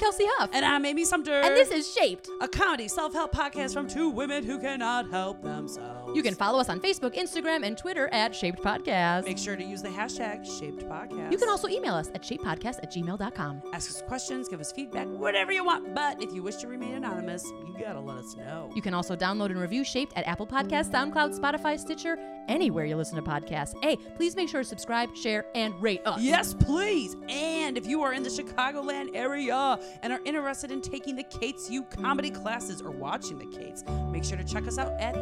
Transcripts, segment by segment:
Kelsie Huff. And I'm Amy Sumter. And this is Shaped. a comedy self help podcast from two women who cannot help themselves. You can follow us on Facebook, Instagram, and Twitter at Shaped Podcast. make sure to use the hashtag Shaped Podcast. You can also email us at shapedpodcast at gmail.com. ask us questions, give us feedback, whatever you want. But if you wish to remain anonymous, you gotta let us know. You can also download and review Shaped at Apple Podcasts, SoundCloud, Spotify, Stitcher, anywhere you listen to podcasts. Hey, please make sure to subscribe, share, and rate us. Yes, please. And if you are in the Chicagoland area and are interested in taking the Kates U comedy classes or watching the Kates, make sure to check us out at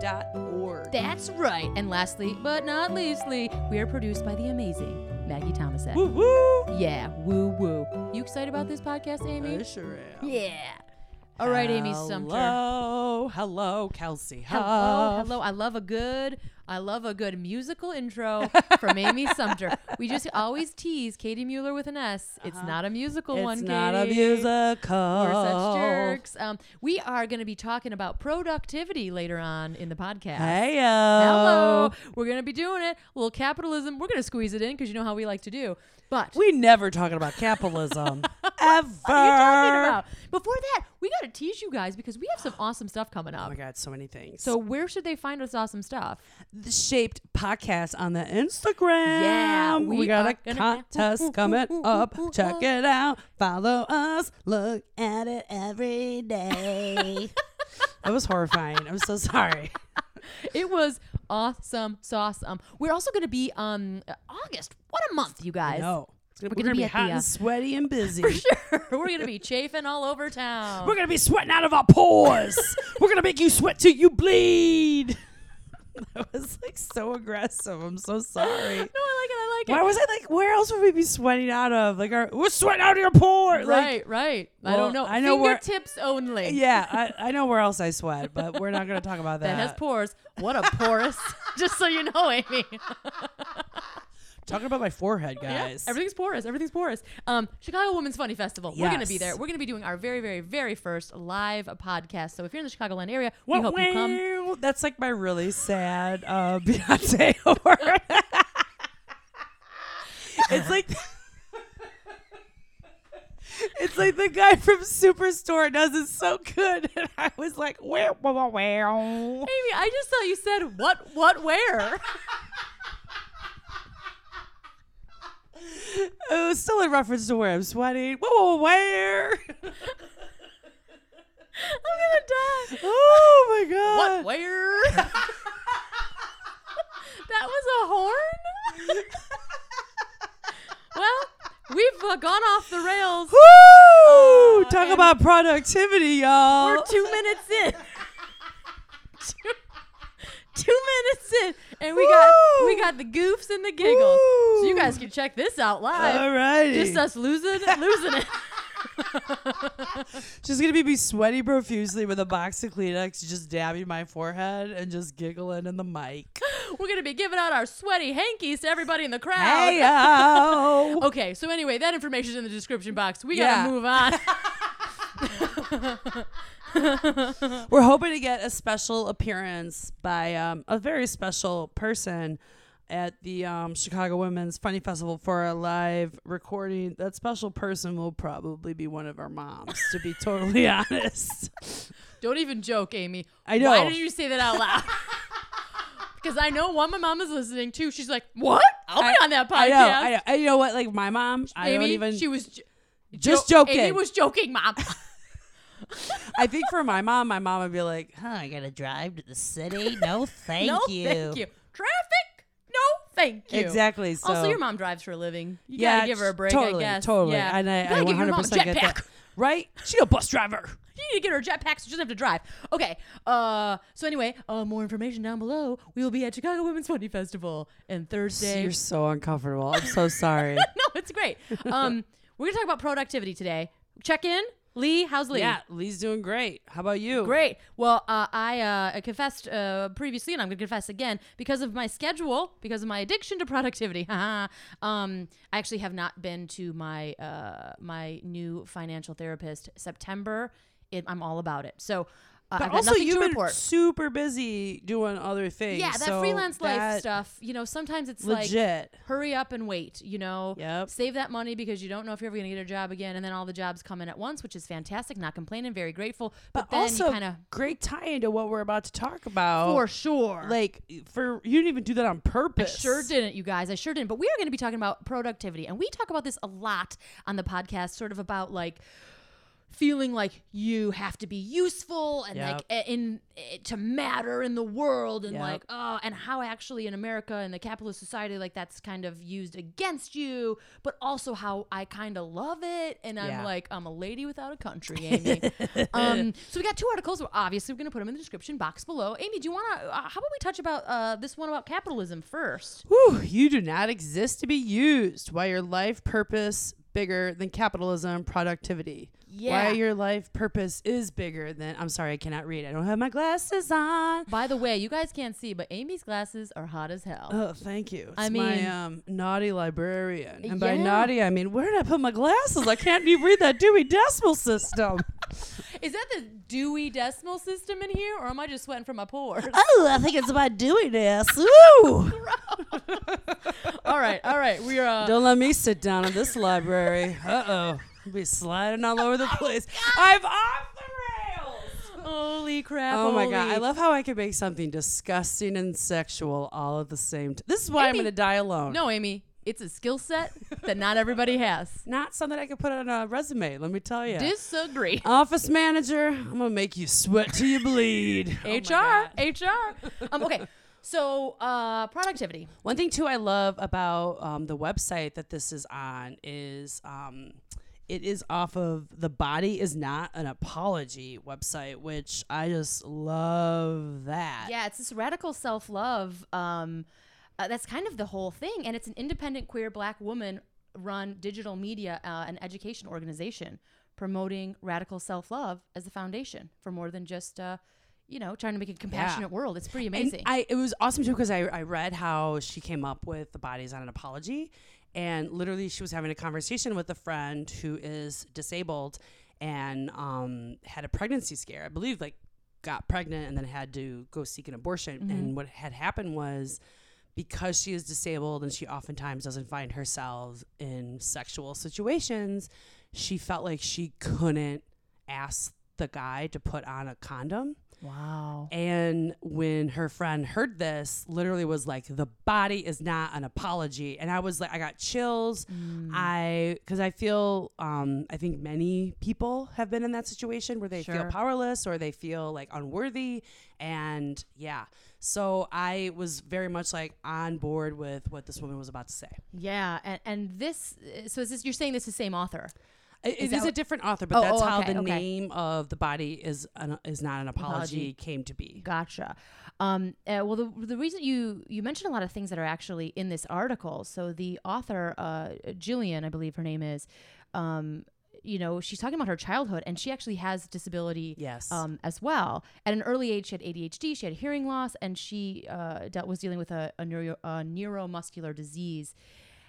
thekates.org. That's right. And lastly, but not leastly, we are produced by the amazing Maggie Thomaset. Woo woo. Yeah, woo woo. You excited about this podcast, Amy? I sure am. Yeah. All right, Amy Sumter. Hello, hello, Kelsie. Hello, hello. I love a good, I love a good musical intro from Amy Sumter. We just always tease Katie Mueller with an S. It's not a musical Uh-huh. It's one, not a musical. We're such jerks. Um, we are going to be talking about productivity later on in the podcast. Hey, Hello. We're going to be doing it. A little capitalism. We're going to squeeze it in because you know how we like to do. But We never talking about capitalism ever. what are you talking about? Before that, we got to tease you guys because we have some awesome stuff coming up. Oh my God, so many things. So where should they find us awesome stuff? the Shaped podcast on the Instagram. Yeah, we, we got a contest coming up. Check it out. Follow us. Look at it every day. that was horrifying. I'm so sorry. It was awesome, So awesome. We're also going to be um August. What a month, you guys. No, gonna, We're we're, gonna gonna, be be, hot the, uh, and sweaty and busy. For sure. We're to be chafing all over town. We're gonna be sweating out of our pores. we're gonna make you sweat till you bleed. that was like so aggressive. I'm so sorry. no, I like it. I like it. Why was I like? Where else would we be sweating out of? Like, our, we're sweating out of your pore. Like, Right, right. I don't know. I know where- Fingertips only. yeah, I, I know where else I sweat, but we're not gonna talk about that. That has pores. What a porous. Just so you know, Amy. Talking about my forehead, Yeah, guys. everything's porous. Everything's porous. Um, Chicago Women's Funny Festival. We're gonna be there. We're gonna be doing our very, very, very first live podcast. So if you're in the Chicagoland area, we hope you come. That's like my really sad uh, Beyonce award. it's like. It's like the guy from Superstore does it so good, and I was like, "Where, where, where?" Amy, I just thought you said what, what, where. It was still in reference to where I'm sweating. Whoa, whoa, where? I'm gonna die. Oh my god! What, where? that was a horn. well, we've uh, gone off the rails. Woo! Talk about productivity, y'all. We're two minutes in. two, two minutes in, and we got we got the goofs and the giggles. So you guys can check this out live. Alrighty. Just us losing losing it. Just gonna be me sweating profusely with a box of Kleenex, just dabbing my forehead and just giggling in the mic. We're gonna be giving out our sweaty hankies to everybody in the crowd. Hey yo! Okay, so anyway, that information's in the description box. We Yeah. gotta move on. We're hoping to get a special appearance by um, a very special person at the um, Chicago Women's Funny Festival for a live recording. That special person will probably be one of our moms, to be totally honest. Don't even joke, Amy. I know. Why did you say that out loud? Because I know one, my mom is listening too. She's like, "What? I'll be on that podcast." I know, I know. And you know what? Like my mom, I don't even. she was j- just jo- joking. Amy was joking, mom. I think for my mom, my mom would be like, "Huh, I gotta drive to the city? No, thank no, you." thank you. Traffic? No, thank you. Exactly. So also, your mom drives for a living. You yeah, gotta give her a break, Totally, I guess. totally. Yeah. And I, You gotta I give your mom a 100% get that. jetpack. Right? She a bus driver. You need to get her a jetpack so she doesn't have to drive. Okay. Uh. So anyway, uh, more information down below. We will be at Chicago Women's Funny Festival and Thursday. You're so uncomfortable. I'm so sorry. no, it's great. Um, we're gonna talk about productivity today. Check in, Lee. How's Lee? yeah, Lee's doing great. How about you? Great. Well, uh, I uh, confessed uh, previously, and I'm going to confess again because of my schedule, because of my addiction to productivity. um, I actually have not been to my uh, my new financial therapist. September, it, I'm all about it. So Uh, But also, you've been report. super busy doing other things. Yeah, that so freelance life stuff. You know, sometimes it's like legit. hurry up and wait. You know, Yep. save that money because you don't know if you're ever going to get a job again, and then all the jobs come in at once, which is fantastic. Not complaining, very grateful. But, But then also, kind of great tie into what we're about to talk about. for sure. like for you didn't even do that on purpose. I sure didn't, you guys. I sure didn't. But we are going to be talking about productivity. And we talk about this a lot on the podcast, sort of about like feeling like you have to be useful and Yep. like a- in, eh, to matter in the world and Yep. like oh and how actually in America and the capitalist society like that's kind of used against you but also how I kind of love it and I'm Yeah. like I'm a lady without a country Amy um so we got two articles obviously we're going to put them in the description box below Amy do you want to uh, how about we touch about uh this one about capitalism first Whew, you do not exist to be used. Why your life purpose bigger than capitalism productivity. Yeah. Why your life purpose is bigger than I'm sorry, I cannot read. I don't have my glasses on. By the way, you guys can't see, but Amy's glasses are hot as hell. Oh, thank you. It's I my mean- um, naughty librarian. And by Yeah. naughty, I mean, where did I put my glasses? I can't even read that Dewey Decimal System. Is that the Dewey Decimal System in here, or am I just sweating from my pores? oh, I think it's about Dewey this. Woo! all right, all right. We are. Uh, Don't let me sit down in this library. Uh oh. I'll be sliding all over the place. I'm off the rails. holy crap! Oh my god, holy- I love how I can make something disgusting and sexual all at the same time. This is why I'm Amy- to die alone. No, Amy, it's a skill set that not everybody has. Not something I can put on a resume, let me tell you. Disagree. Office manager, I'm going to make you sweat till you bleed. Oh HR, God. HR. Um, okay, so uh, productivity. One thing too I love about um, the website that this is on is um, it is off of the body is not an apology website, which I just love that. Yeah, it's this radical self love. Um, uh, that's kind of the whole thing, and it's an independent queer black woman run digital media uh, and education organization promoting radical self love as the foundation for more than just. Uh, you know, trying to make a compassionate world. It's pretty And amazing. I it was awesome too because I, I read how she came up with the body is not an apology, and literally she was having a conversation with a friend who is disabled and um, had a pregnancy scare. I believe like got pregnant and then had to go seek an abortion. And what had happened was because she is disabled and she oftentimes doesn't find herself in sexual situations, she felt like she couldn't ask the guy to put on a condom. wow. And when her friend heard this, literally was like, the body is not an apology. And I was like, I got chills. Mm. I, because I feel, um, I think many people have been in that situation where they feel powerless or they feel like unworthy. And yeah. So I was very much like on board with what this woman was about to say. Yeah, and and this. So is this? You're saying this is the same author? It, that is a different author, but Oh, that's oh, how okay, the okay. name of the body is an, is not an apology, Apology. came to be. Gotcha. Um, uh, well, the, the reason you you mentioned a lot of things that are actually in this article. So the author, uh, Gillian, I believe her name is, um, you know, she's talking about her childhood, and she actually has disability. Yes. Um, as well. At an early age, she had ADHD, she had hearing loss, and she uh, dealt was dealing with a, a, neuro, a neuromuscular disease.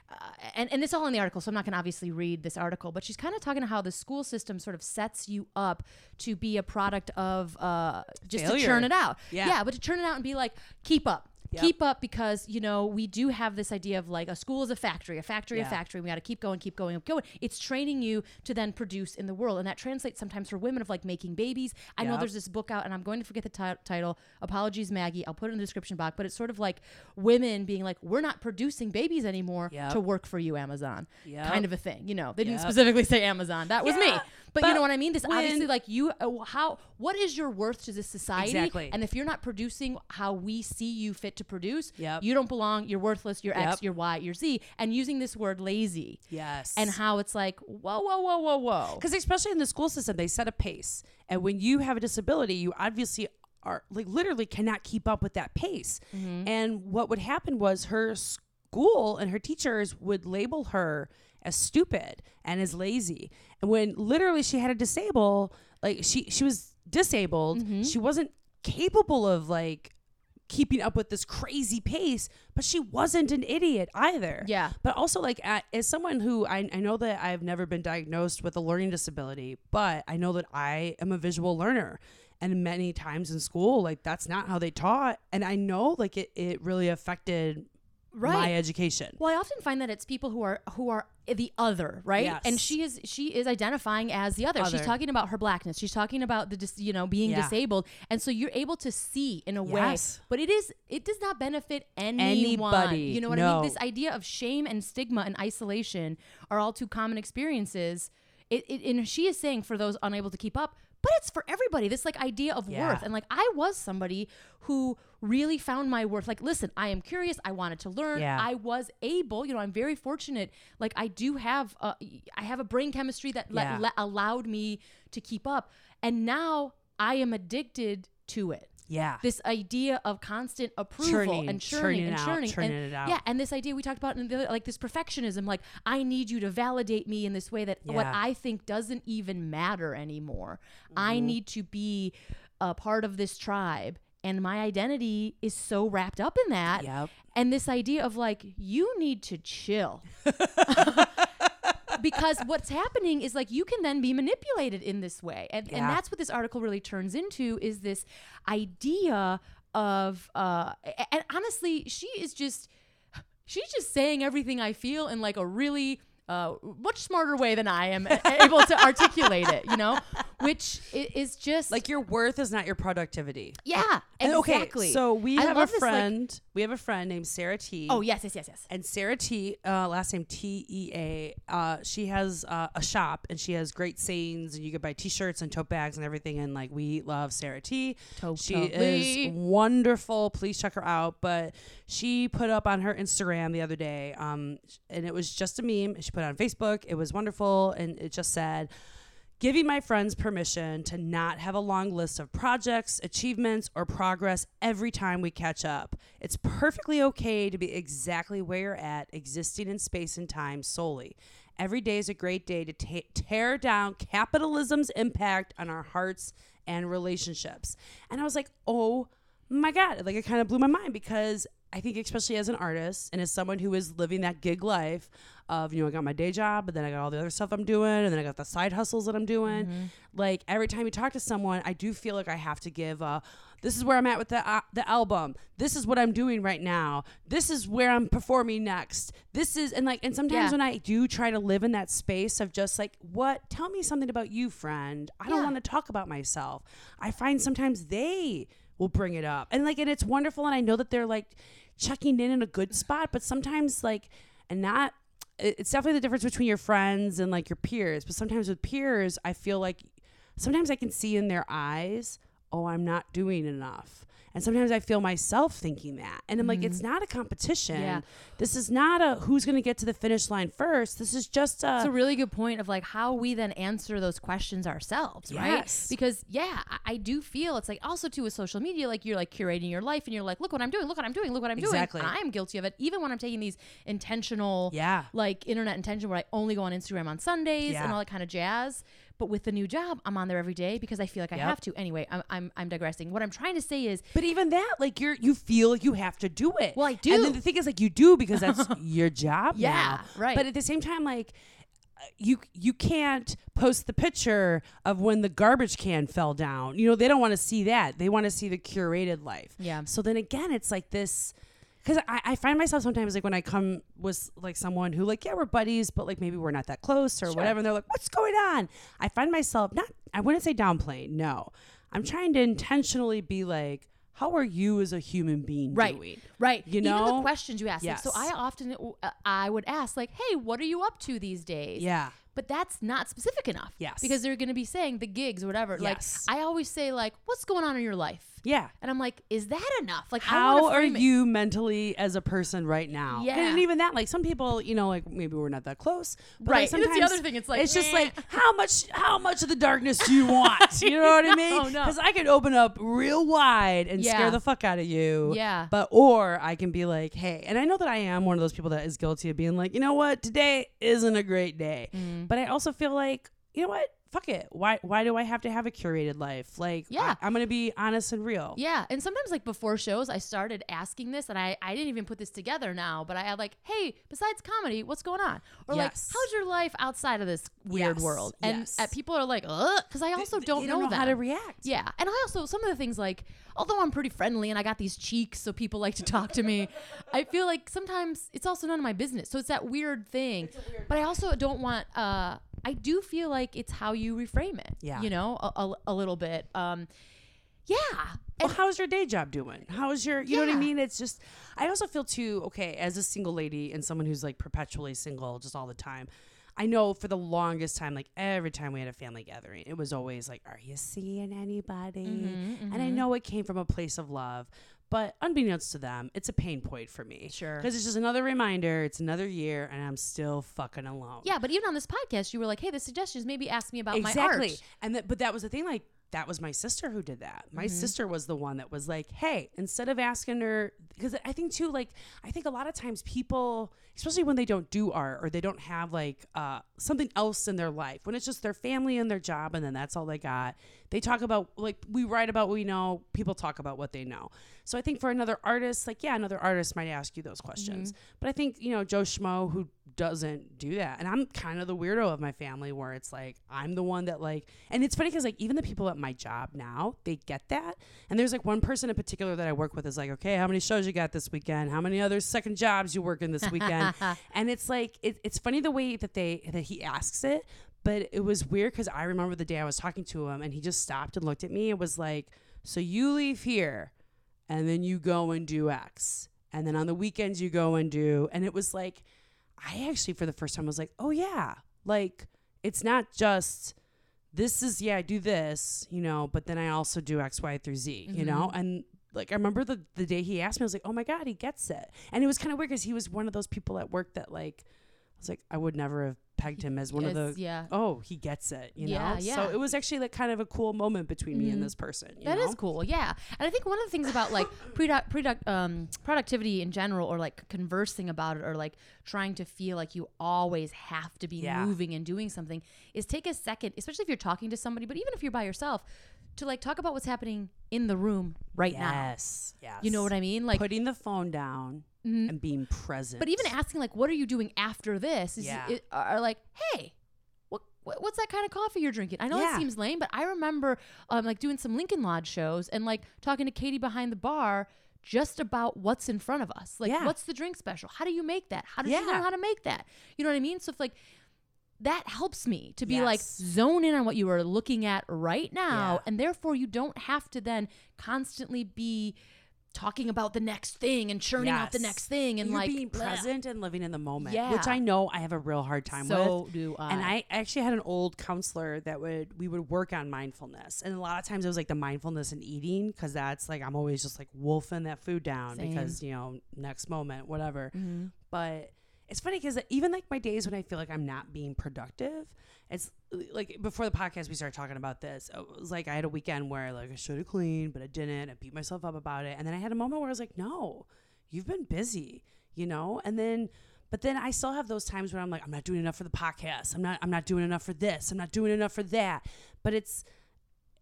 Uh, and, and it's all in the article, so I'm not going to obviously read this article, but she's kind of talking about how the school system sort of sets you up to be a product of uh, just to churn it out. Yeah. yeah, but to churn it out and be like, keep up. Yep. Keep up because you know we do have this idea of like a school is a factory, a factory, a factory. We got to keep going, keep going, keep going. It's training you to then produce in the world, and that translates sometimes for women of like making babies. I know there's this book out, and I'm going to forget the ti- title. Apologies, Maggie. I'll put it in the description box. But it's sort of like women being like, we're not producing babies anymore Yep. to work for you, Amazon. Yep. Kind of a thing. You know, they didn't specifically say Amazon. That was me. Yeah, But, you know what I mean? This obviously like you uh, how what is your worth to this society? Exactly. And if you're not producing how we see you fit to produce, Yep. you don't belong. You're worthless. You're X. Yep. You're Y. You're Z. And using this word lazy Yes. and how it's like whoa whoa whoa whoa whoa. because especially in the school system, they set a pace, and when you have a disability, you obviously are like literally cannot keep up with that pace. Mm-hmm. And what would happen was her school and her teachers would label her as stupid and as lazy. And when literally she had a disable, like she she was disabled, Mm-hmm. she wasn't capable of like keeping up with this crazy pace, but she wasn't an idiot either. Yeah. But also, like, a- as someone who I, I know that I've never been diagnosed with a learning disability, but I know that I am a visual learner. and many times in school like that's not how they taught and i know like it, it really affected my education Well, I often find that it's people who are who are the other, right? Yes. And she is she is identifying as the other. She's talking about her blackness. She's talking about the dis, you know being Yeah. disabled, and so you're able to see in a way. Yes. But it is it does not benefit anyone. Anybody. You know what I mean? This idea of shame and stigma and isolation are all too common experiences. It, it and she is saying for those unable to keep up. But it's for everybody. This like idea of Yeah. worth, and like I was somebody who really found my worth. Like, listen, I am curious. I wanted to learn. Yeah. I was able, you know, I'm very fortunate. Like I do have, a, I have a brain chemistry that let, Yeah. let, allowed me to keep up. And now I am addicted to it. Yeah This idea of constant approval Churning, and churning, churning and it out, churning, churning and yeah, and this idea we talked about in the like this perfectionism, like I need you to validate me in this way that what I think doesn't even matter anymore. I Mm-hmm. need to be a part of this tribe, and my identity is so wrapped up in that Yep. and this idea of like you need to chill because what's happening is like you can then be manipulated in this way. And, and that's what this article really turns into is this idea of uh and honestly she is just she's just saying everything i feel in like a really uh, much smarter way than I am able to articulate it, you know, which is just like your worth is not your productivity yeah, exactly. okay so we I have a love this, like- friend we have a friend named Sara Tea oh yes, yes, yes, yes. And Sara Tea, uh, last name T E A, uh, she has uh, a shop and she has great sayings and you can buy T-shirts and tote bags and everything. And like we love Sara Tea. Totally. She is wonderful. Please check her out. But she put up on her Instagram the other day, um, and it was just a meme. She put it on Facebook. It was wonderful, and it just said giving my friends permission to not have a long list of projects, achievements, or progress every time we catch up. It's perfectly okay to be exactly where you're at, existing in space and time solely. Every day is a great day to ta- tear down capitalism's impact on our hearts and relationships. And I was like, oh my God. Like, it kind of blew my mind because I think, especially as an artist and as someone who is living that gig life of, you know, I got my day job, but then I got all the other stuff I'm doing, and then I got the side hustles that I'm doing. Like, every time you talk to someone, I do feel like I have to give, uh, this is where I'm at with the, uh, the album. This is what I'm doing right now. This is where I'm performing next. This is, and like, and sometimes Yeah. when I do try to live in that space of just like, what, tell me something about you, friend. I don't want to talk about myself. I find sometimes they will bring it up. And like and it's wonderful and I know that they're like checking in in a good spot, but sometimes like and not it's definitely the difference between your friends and like your peers, but sometimes with peers, I feel like sometimes I can see in their eyes, "Oh, I'm not doing enough." And sometimes I feel myself thinking that. And I'm like, it's mm-hmm. not a competition. Yeah. This is not a who's going to get to the finish line first. This is just a It's a really good point of like how we then answer those questions ourselves, right? Yes. Because yeah, I, I do feel it's like also too with social media, like you're like curating your life and you're like, look what I'm doing, look what I'm doing, look what I'm Exactly. doing. I'm guilty of it. Even when I'm taking these intentional, Yeah. like internet intention where I only go on Instagram on Sundays Yeah. and all that kind of jazz. But with the new job, I'm on there every day because I feel like I Yep. have to. Anyway, I'm, I'm I'm digressing. What I'm trying to say is But even that, like you're you feel like you have to do it. Well, I And do. then the thing is, like you do because that's your job. Yeah, now. right. But at the same time, like you you can't post the picture of when the garbage can fell down. You know, they don't want to see that. They want to see the curated life. Yeah. So then again, it's like this. Because I, I find myself sometimes like when I come with like someone who like yeah we're buddies but like maybe we're not that close or whatever and they're like what's going on? I find myself not I wouldn't say downplaying no. I'm trying to intentionally be like how are you as a human being right. doing? Right. You even know? the questions you ask. Like, so i often uh, i would ask like hey what are you up to these days? Yeah. But that's not specific enough Yes. because they're going to be saying the gigs or whatever. Yes. like i always say like what's going on in your life yeah and i'm like is that enough like how are it- you mentally as a person right now Yeah. and even that like some people you know like maybe we're not that close but Right. like, And it's the other thing, it's like, it's just like how much how much of the darkness do you want you know what i mean No, no. because i could open up real wide and Yeah. scare the fuck out of you Yeah. but or i can be like hey and i know that i am one of those people that is guilty of being like you know what today isn't a great day Mm. but i also feel like you know what? Fuck it. Why why do I have to have a curated life? Like Yeah. I, am gonna be honest and real. Yeah, and sometimes like before shows, I started asking this, and I I didn't even put this together now, but I had like, hey, besides comedy, what's going on? Or like, how's your life outside of this weird Yes, world? And yes. uh, people are like, ugh, because I also don't they know, how to react. Yeah, and I also some of the things like, although I'm pretty friendly and I got these cheeks, so people like to talk to me. I feel like sometimes it's also none of my business. So it's that weird thing. But I also don't want. uh I do feel like it's how you reframe it. Yeah. you know, a, a, a little bit. Um, yeah, Well, how's your day job doing? How's your, you know what I mean? It's just, I also feel too, okay, as a single lady and someone who's like perpetually single just all the time, I know for the longest time, like every time we had a family gathering, it was always like, are you seeing anybody? Mm-hmm, And I know it came from a place of love, but unbeknownst to them, it's a pain point for me. Sure. Because it's just another reminder, it's another year, and I'm still fucking alone. Yeah, but even on this podcast, you were like, "Hey, the suggestions maybe ask me about my art. exactly. And that, but that was the thing. Like that was my sister who did that. My sister was the one that was like, "Hey, instead of asking her, because I think too, like I think a lot of times people, especially when they don't do art or they don't have like uh, something else in their life, when it's just their family and their job, and then that's all they got. They talk about like we write about what we know. People talk about what they know. So I think for another artist, like yeah, another artist might ask you those questions. Mm-hmm. But I think you know Joe Schmo who doesn't do that, and I'm kind of the weirdo of my family where it's like I'm the one that like, and it's funny because like even the people at my job now they get that, and there's like one person in particular that I work with is like, okay, how many shows you got this weekend? How many other second jobs you working this weekend? and it's like it, it's funny the way that they that he asks it, but it was weird because I remember the day I was talking to him and he just stopped and looked at me and was like, so you leave here and then you go and do X. And then on the weekends you go and do and it was like I actually for the first time was like, "Oh yeah. Like it's not just this is yeah, I do this, you know, but then I also do X, Y through Z, you know? Mm-hmm. And like I remember the the day he asked me, I was like, "Oh my god, he gets it." And it was kind of weird cuz he was one of those people at work that like I was like, I would never have pegged him as one of the yeah. oh, he gets it, you Yeah, know? yeah. So it was actually like kind of a cool moment between me and this person. You That is know? cool, yeah. And I think one of the things about like product, product, um, productivity in general, or like conversing about it, or like trying to feel like you always have to be Yeah. moving and doing something, is take a second, especially if you're talking to somebody, but even if you're by yourself, to like talk about what's happening in the room right now. Yes. Yes. You know what I mean? Like, Putting the phone down and being present. but even asking like, "What are you doing after this?" Is Yeah. it, are like, "Hey." What, what- what's that kind of coffee you're drinking? I know Yeah. seems lame, but I remember um, like doing some Lincoln Lodge shows and like talking to Katie behind the bar just about what's in front of us. Like, Yeah. what's the drink special? How do you make that? How did you learn how to make that? You know what I mean? So if like that helps me to be like zone in on what you are looking at right now, Yeah. and therefore you don't have to then constantly be talking about the next thing and churning out the next thing and You're like being bleh. present and living in the moment, Yeah. which I know I have a real hard time So with. do I. And I actually had an old counselor that would we would work on mindfulness, and a lot of times it was like the mindfulness and eating because that's like I'm always just like wolfing that food down Same. because you know next moment whatever. Mm-hmm. But it's funny because even like my days when I feel like I'm not being productive, it's like before the podcast we started talking about this. It was like I had a weekend where like I should have cleaned, but I didn't. I beat myself up about it, and then I had a moment where I was like, no, you've been busy, you know, and then. But then I still have those times where I'm like, I'm not doing enough for the podcast. I'm not. I'm not doing enough for this. I'm not doing enough for that. But it's,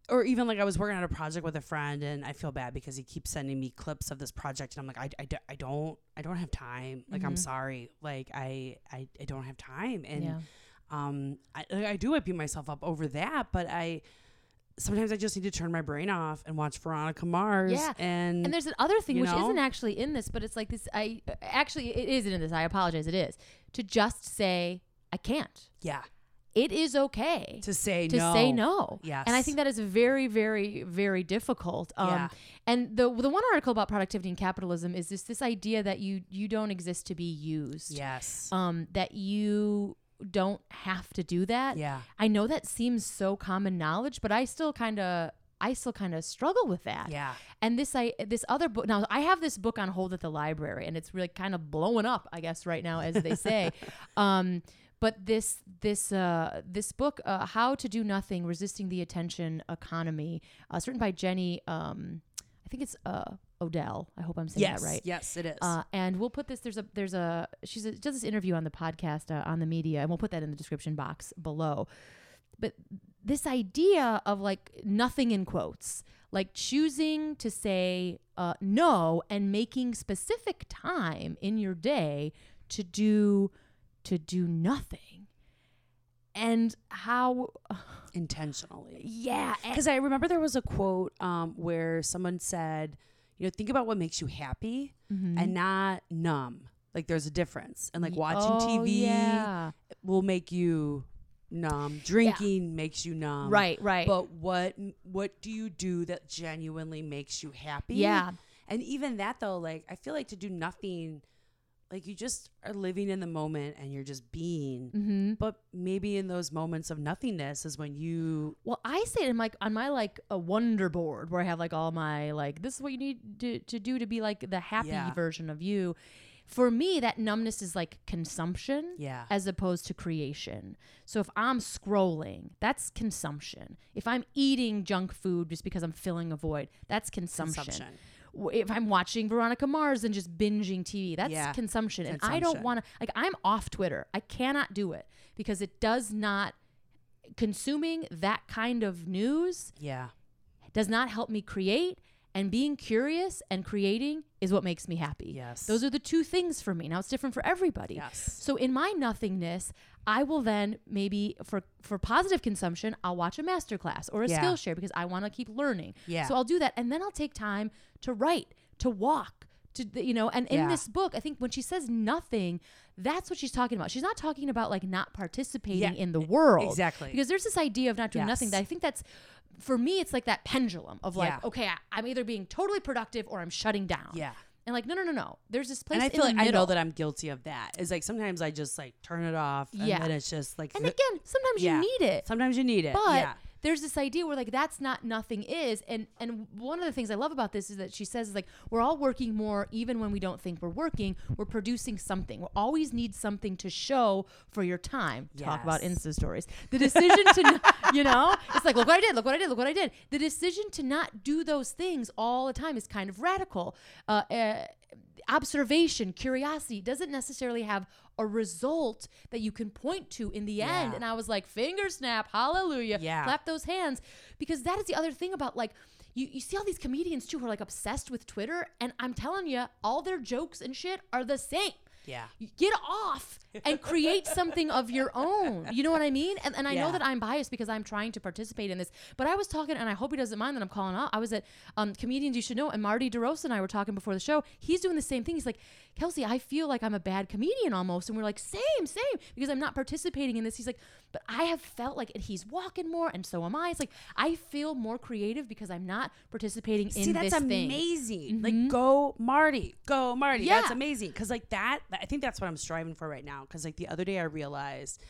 or even like I was working on a project with a friend, and I feel bad because he keeps sending me clips of this project, and I'm like, I, I, I don't, I don't have time. Like I'm sorry. Like I, I, I don't have time. And Yeah. um, I, I do. I beat myself up over that, but I. Sometimes I just need to turn my brain off and watch Veronica Mars. Yeah. and, And there's another thing which know? isn't actually in this, but it's like this. I actually it isn't in this. I apologize. It is to just say I can't. yeah, It is okay to say to no. say no. Yes. And I think that is very, very, very difficult. Um, Yeah. And the the one article about productivity and capitalism is this this idea that you you don't exist to be used. Yes. Um, that you don't have to do that. Yeah. I know that seems so common knowledge, but I still kind of I still kind of struggle with that. Yeah. And this I this other book now I have this book on hold at the library and it's really kind of blowing up I guess right now as they say. um but this this uh this book uh, How to Do Nothing Resisting the Attention Economy uh, it's written by Jenny um I think it's uh Odell. I hope I'm saying Yes. that right. Yes, it is. Uh, and we'll put this. There's a there's a she's a, does this interview on the podcast uh, on the media, and we'll put that in the description box below. but this idea of like nothing in quotes, like choosing to say uh, no and making specific time in your day to do to do nothing, and how Intentionally. yeah Because I remember there was a quote um, where someone said, you know, think about what makes you happy Mhm. and not numb. Like there's a difference. And like watching Oh, TV yeah. will make you numb. Drinking makes you numb. right right But what what do you do that genuinely makes you happy? yeah And even that though, like I feel like to do nothing, like you just are living in the moment and you're just being. mm-hmm. But maybe in those moments of nothingness is when you Well, I say it in like on my like a wonder board where I have like all my like this is what you need to, to do to be like the happy Yeah. version of you. For me, that numbness is like consumption Yeah. as opposed to creation. So if I'm scrolling, that's consumption. If I'm eating junk food just because I'm filling a void, that's consumption. Consumption. If I'm watching Veronica Mars and just binging TV, that's Yeah. consumption. And I don't want to like I'm off Twitter. I cannot do it because it does not consuming that kind of news Yeah. does not help me create and being curious and creating is what makes me happy. Yes. Those are the two things for me. Now it's different for everybody. Yes. So in my nothingness, I will then maybe for for positive consumption, I'll watch a masterclass or a Yeah. Skillshare because I want to keep learning. Yeah. So I'll do that and then I'll take time to write, to walk, to you know, and in Yeah. this book, I think when she says nothing, that's what she's talking about. She's not talking about like not participating Yeah, in the world. exactly. Because there's this idea of not doing nothing that I think that's for me it's like that pendulum of like, Yeah. okay, I, I'm either being totally productive or I'm shutting down. Yeah. And like, no, no, no, no. There's this place And I feel like I know that I'm guilty of that. It's like sometimes I just like turn it off and Yeah. then it's just like And again, sometimes you need it. sometimes you need it. But yeah. There's this idea where like that's not nothing is. And and one of the things I love about this is that she says like we're all working more even when we don't think we're working. We're producing something. We always need something to show for your time. Talk about Insta stories. The decision to you know, it's like look what I did, look what I did, look what I did. The decision to not do those things all the time is kind of radical. Uh, uh observation, curiosity doesn't necessarily have a result that you can point to in the end. And I was like, finger snap, hallelujah, Yeah. clap those hands. Because that is the other thing about like, you, you see all these comedians too who are like obsessed with Twitter. And I'm telling you, all their jokes and shit are the same. Yeah. Get off and create something of your own. You know what I mean? And, and I know that I'm biased because I'm trying to participate in this. But I was talking, and I hope he doesn't mind that I'm calling out. I was at um, Comedians You Should Know, and Marty DeRosa and I were talking before the show. He's doing the same thing. He's like, Kelsie, I feel like I'm a bad comedian almost. And we're like, same, same, because I'm not participating in this. He's like, but I have felt like and he's walking more, and so am I. It's like, I feel more creative because I'm not participating See, in this thing. See, that's amazing. Like, go Marty, go Marty. Yeah. That's amazing. Because like that, I think that's what I'm striving for right now. Because like the other day I realized,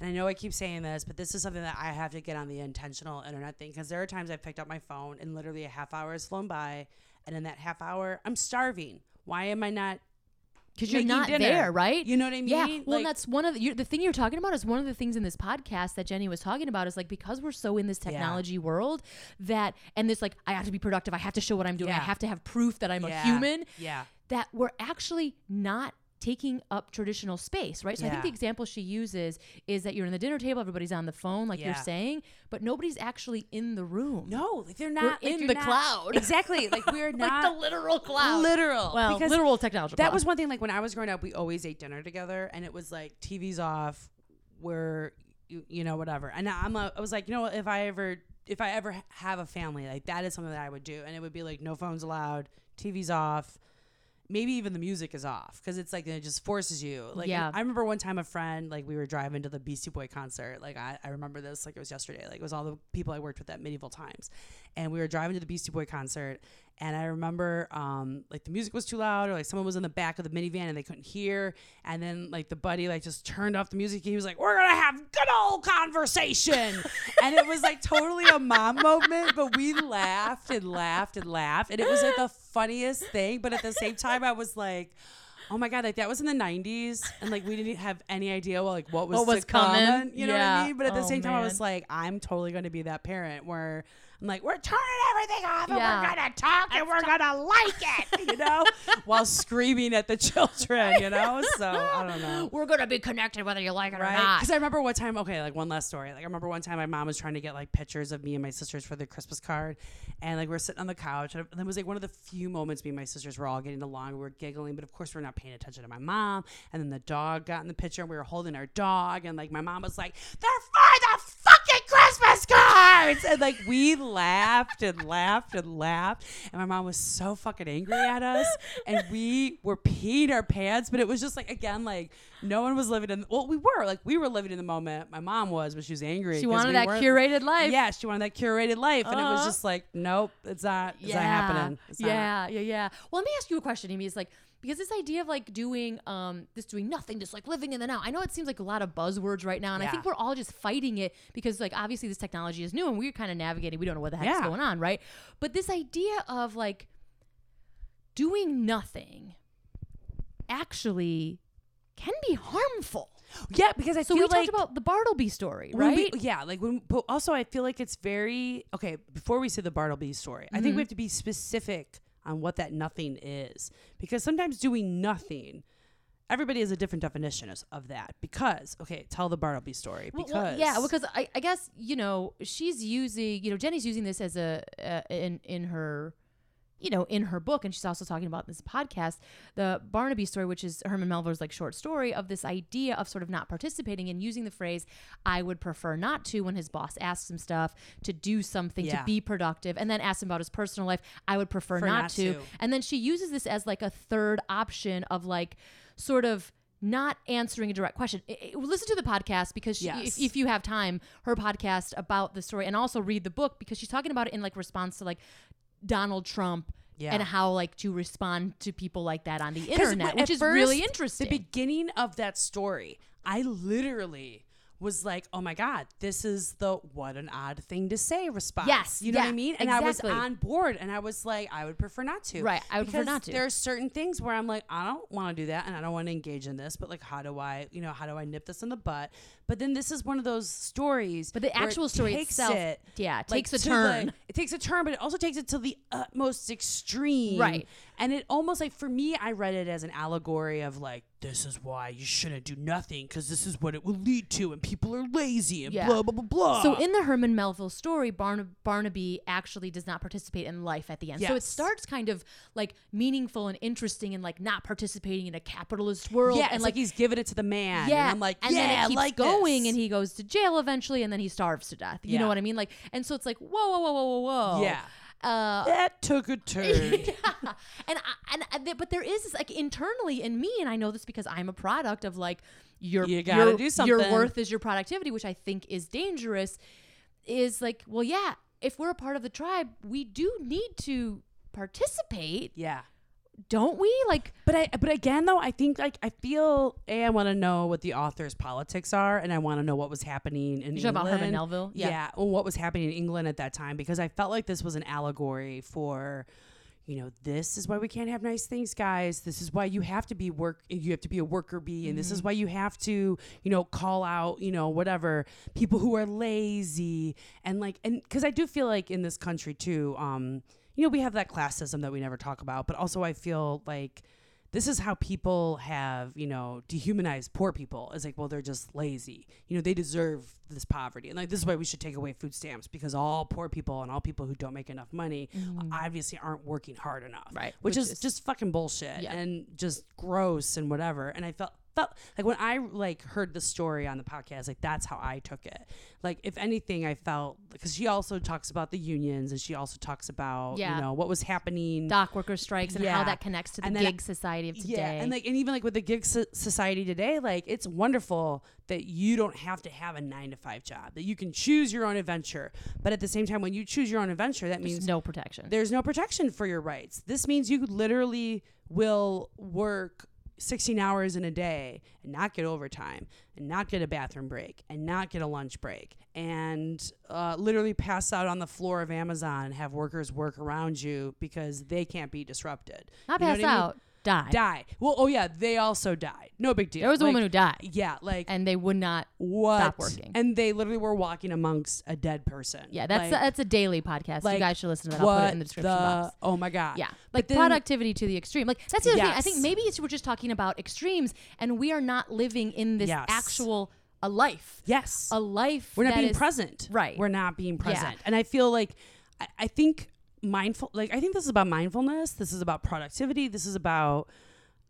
and I know I keep saying this, but this is something that I have to get on the intentional internet thing. Because there are times I've picked up my phone and literally a half hour has flown by, and in that half hour I'm starving. Why am I not? because you're not dinner. there, right? You know what I mean? Yeah. Well, Like- that's one of the, you the thing you're talking about is one of the things in this podcast that Jenny was talking about is like because we're so in this Yeah. technology world that and this like I have to be productive, I have to show what I'm doing, I have to have proof that I'm Yeah. a human. Yeah. That we're actually not taking up traditional space, right? So I think the example she uses is that you're in the dinner table, everybody's on the phone, like you're saying, but nobody's actually in the room. No, like they're We're not like, in the not- cloud. Exactly. Like we're not like the literal cloud. literal. well, because literal technology. that cloud. was one thing like when i was growing up we always ate dinner together and it was like tv's off where you, you know whatever and i'm a, i was like you know what if i ever if i ever have a family like that is something that i would do and it would be like no phones allowed tv's off maybe even the music is off because it's like it just forces you. Like Yeah. i remember one time a friend like we were driving to the beastie boy concert. Like I, I remember this like it was yesterday. Like it was all the people i worked with at medieval times. And we were driving to the beastie boy concert and I remember um, like the music was too loud, or like someone was in the back of the minivan and they couldn't hear. And then like the buddy like just turned off the music. He was like, "We're gonna have good old conversation," and it was like totally a mom moment. But we laughed and laughed and laughed, and it was like the funniest thing. But at the same time, I was like. oh my god, like that was in the '90s, and like we didn't have any idea well, like what was What was to coming. You know what Yeah. I mean? But at the Oh, same time, I was like, I'm totally going to be that parent where I'm like, we're turning everything off and Yeah. we're gonna talk and we're gonna like it, you know, while screaming at the children, you know. So I don't know. We're gonna be connected whether you like it or not. Because I remember one time, okay, like one last story. Like I remember one time my mom was trying to get like pictures of me and my sisters for the Christmas card, and like we're sitting on the couch, and it was like one of the few moments me and my sisters were all getting along. We were giggling, but of course we're not paying attention to my mom. And then the dog got in the picture, and we were holding our dog, and like my mom was like, "They're for the Christmas cards," and like we laughed and laughed and laughed, and my mom was so fucking angry at us, and we were peeing our pants, but it was just like again like no one was living in well we were like we were living in the moment my mom was but she was angry She wanted we that curated life. yeah she wanted that curated life and it was Uh-huh. just like nope it's not it's yeah. not happening it's not. yeah, yeah, yeah. Well, let me ask you a question, Amy. It's like because this idea of like doing um this doing nothing, just like living in the now. I know it seems like a lot of buzzwords right now, and I think we're all just fighting it because like obviously this technology is new and we're kind of navigating. We don't know what the heck's Yeah. going on, right? But this idea of like doing nothing actually can be harmful. yeah because i So we like talked about the Bartleby story, when we- right? yeah like when but also i feel like it's very okay before we say the bartleby story i think we have to be specific on what that nothing is. Because sometimes doing nothing everybody has a different definition of, of that. Because okay tell the bartleby story. Well, because well, yeah, because I, I guess you know she's using you know Jenny's using this as a uh, in in her you know in her book and she's also talking about this podcast the Barnaby story which is Herman Melville's like short story of this idea of sort of not participating and using the phrase I would prefer not to when his boss asks him stuff to do something Yeah. to be productive and then asks him about his personal life I would prefer not, not to. to. and then she uses this as like a third option of like sort of not answering a direct question. I- I- listen to the podcast because she, Yes. if, if you have time, her podcast about the story, and also read the book because she's talking about it in like response to like Donald Trump Yeah. and how like to respond to people like that on the internet, which is really interesting. The beginning of that story, I literally was like, "Oh my god, this is the what an odd thing to say" response. Yes, you know what I mean. And I was on board, and I was like, I would prefer not to. Right, I would prefer not to. There are certain things where I'm like, I don't want to do that, and I don't want to engage in this. But like, how do I, you know, how do I nip this in the butt? But then this is one of those stories. but the where it actual story takes itself, it, yeah, like, takes a to the- turn. it takes a turn, but it also takes it to the utmost extreme. Right. And it almost like for me, I read it as an allegory of like, this is why you shouldn't do nothing because this is what it will lead to, and people are lazy and Yeah. blah blah blah blah. So in the Herman Melville story, Barn- Barnaby actually does not participate in life at the end. So it starts kind of like meaningful and interesting and like not participating in a capitalist world yeah, and like like he's giving it to the man. Yeah, and I'm like, and yeah, then it keeps like going, this. and he goes to jail eventually, and then he starves to death. You know what I mean? Like, and so it's like, whoa, whoa, whoa, whoa, whoa, whoa. yeah, Uh, that took a turn. yeah. And I, and but there is this like internally in me, and I know this because I'm a product of like your You gotta your, do something. Your worth is your productivity, which I think is dangerous. Is like, well, yeah, if we're a part of the tribe, we do need to participate, yeah. Don't we? Like, But I, but again though, I think like I feel a I want to know what the author's politics are, and I want to know what was happening in you talking about Herman Melville? Yeah. well, what was happening in England at that time because I felt like this was an allegory for, you know, this is why we can't have nice things, guys. This is why you have to be work. You have to be a worker bee, and this Mm-hmm. is why you have to, you know, call out, you know, whatever people who are lazy and like, and because I do feel like in this country too, um, you know, we have that classism that we never talk about, but also I feel like this is how people have, you know, dehumanized poor people. It's like, well, they're just lazy. You know, they deserve this poverty. And like, this is why we should take away food stamps because all poor people and all people who don't make enough money mm. obviously aren't working hard enough. Right, Which, which is, is- just fucking bullshit Yeah. and just gross and whatever. And I felt, felt like when I like heard the story on the podcast, like that's how I took it. Like, if anything, I felt because she also talks about the unions and she also talks about, Yeah. you know, what was happening. dock worker strikes and how that connects to the then- gig society of today. Yeah, and like, and even like with the gig so- society today, like it's wonderful that you don't have to have a nine to five job, that you can choose your own adventure. But at the same time, when you choose your own adventure, that There's means no protection. there's no protection for your rights. This means you literally will work 16 hours in a day and not get overtime and not get a bathroom break and not get a lunch break and uh, literally pass out on the floor of Amazon and have workers work around you because they can't be disrupted. Not You pass what I mean? Died. die. Well, oh yeah, they also died. No big deal. There was a Like, woman who died, Yeah, like and they would not. what? stop working. And they literally were walking amongst a dead person. Yeah, that's like, that's a daily podcast. you guys should listen to that. I'll put it in the description the- box. Oh my god. Yeah, like then- productivity to the extreme. Like that's the other thing. I think maybe it's we're just talking about extremes, and we are not living in this Yes. actual a life. Yes. A life. we're not being is- present. Right. We're not being present. And I feel like I, I think mindful. Like I think this is about mindfulness. This is about productivity. This is about.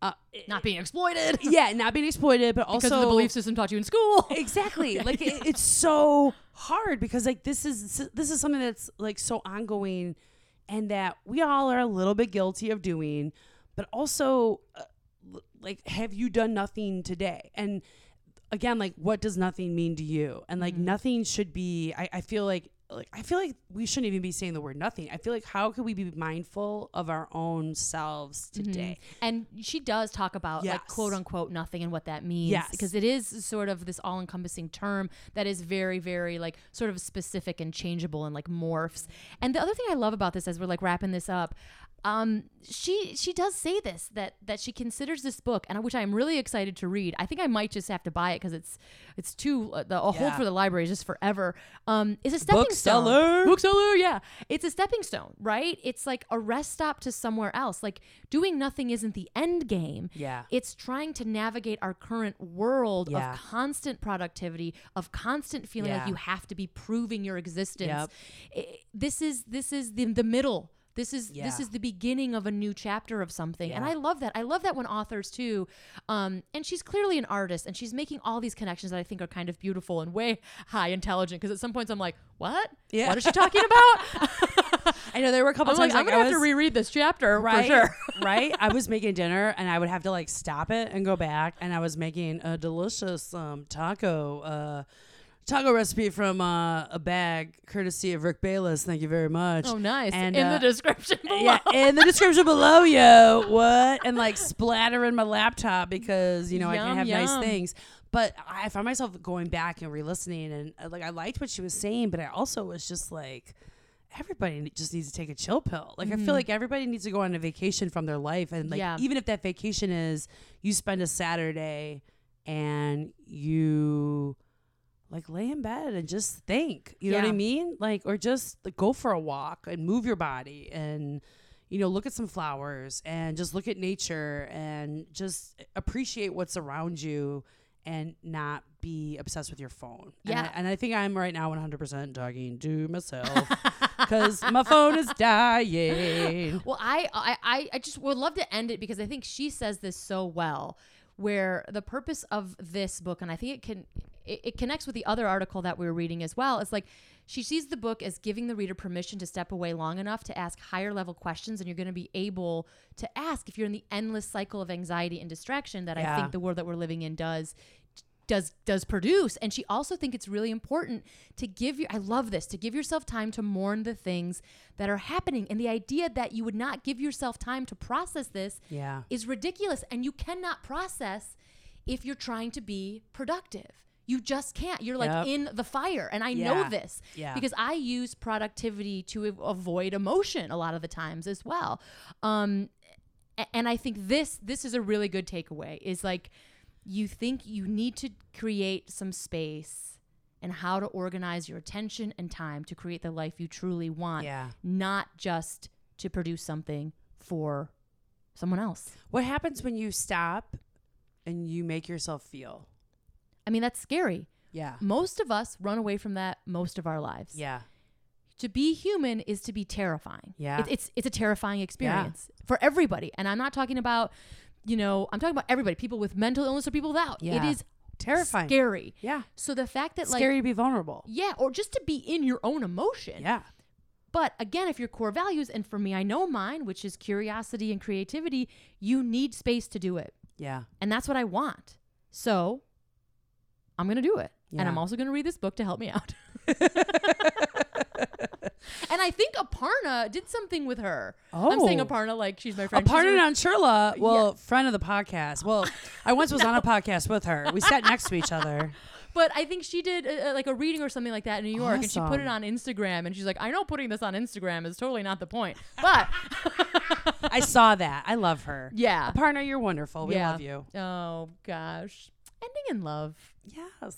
Uh, Not being exploited yeah, not being exploited, but also because the belief system taught you in school. exactly like it, it's so hard because like this is this is something that's like so ongoing and that we all are a little bit guilty of doing but also uh, like have you done nothing today and again like what does nothing mean to you and like nothing should be I, I feel like like I feel like we shouldn't even be saying the word nothing. I feel like how could we be mindful of our own selves mm-hmm. today? And she does talk about like quote unquote nothing and what that means. Yes. Because it is sort of this all encompassing term that is very, very like sort of specific and changeable and like morphs. And the other thing I love about this as we're like wrapping this up, um, she she does say this that that she considers this book and which I'm really excited to read. I think I might just have to buy it because it's it's too uh, the a hold Yeah. for the library is just forever. Um, is a stepping Book Cellar. stone. Book Cellar, yeah. It's a stepping stone, right? It's like a rest stop to somewhere else. Like doing nothing isn't the end game. Yeah. It's trying to navigate our current world Yeah. of constant productivity, of constant feeling like you have to be proving your existence. Yep. I- this is this is the the middle. This is this is the beginning of a new chapter of something, and I love that. I love that when authors too, um, and she's clearly an artist, and she's making all these connections that I think are kind of beautiful and way high intelligent. Because at some points I'm like, what? Yeah. What is she talking about? I know there were a couple I'm like, times I'm like, gonna I have to reread this chapter right, for sure. right. I was making dinner and I would have to like stop it and go back, and I was making a delicious um, taco. Uh, Taco recipe from uh, a bag, courtesy of Rick Bayless. Thank you very much. Oh, nice. And, in uh, the description below. Yeah, in the description below, yo, what? And like splattering my laptop because you know I can have yum. nice things. But I found myself going back and re-listening, and uh, like I liked what she was saying, but I also was just like, everybody just needs to take a chill pill. Like I feel like everybody needs to go on a vacation from their life, and like Yeah. even if that vacation is you spend a Saturday and you like lay in bed and just think you know what i mean? Like or just like, go for a walk and move your body and you know look at some flowers and just look at nature and just appreciate what's around you and not be obsessed with your phone. And Yeah. I- and I, think i'm right now 100% talking to myself because my phone is dying. Well, I I I just would love to end it because I think she says this so well, where the purpose of this book, and I think it can it, it connects with the other article that we were reading as well. It's like she sees the book as giving the reader permission to step away long enough to ask higher level questions, and you're going to be able to ask if you're in the endless cycle of anxiety and distraction that I think the world that we're living in does does does produce. And she also think it's really important to give you I love this to give yourself time to mourn the things that are happening. And the idea that you would not give yourself time to process this yeah. is ridiculous. And you cannot process if you're trying to be productive. You just can't. You're like Yep. in the fire. And I know this Yeah. because I use productivity to avoid emotion a lot of the times as well. Um and I think this this is a really good takeaway is like you think you need to create some space and how to organize your attention and time to create the life you truly want yeah. not just to produce something for someone else. What happens when you stop and you make yourself feel? I mean that's scary. Yeah. Most of us run away from that most of our lives. Yeah. To be human is to be terrifying. Yeah. It- it's it's a terrifying experience for everybody, and I'm not talking about, you know, I'm talking about everybody, people with mental illness or people without. It Yeah. is terrifying scary. yeah So the fact that like scary to be vulnerable yeah, or just to be in your own emotion. yeah But again, if your core values, and for me, I know mine, which is curiosity and creativity, you need space to do it, yeah and that's what I want. So I'm gonna do it, and I'm also gonna read this book to help me out. and I think Aparna did something with her. I'm saying Oh. Aparna like she's my friend. Aparna Nancherla, well, friend of the podcast. Well, I once was on a podcast with her. We sat next to each other. But I think she did uh, like a reading or something like that in New York, and she put it on Instagram. And she's like, "I know putting this on Instagram is totally not the point, but I saw that. I love her. yeah, Aparna, you're wonderful. We yeah. love you. Oh gosh, ending in love. Yes.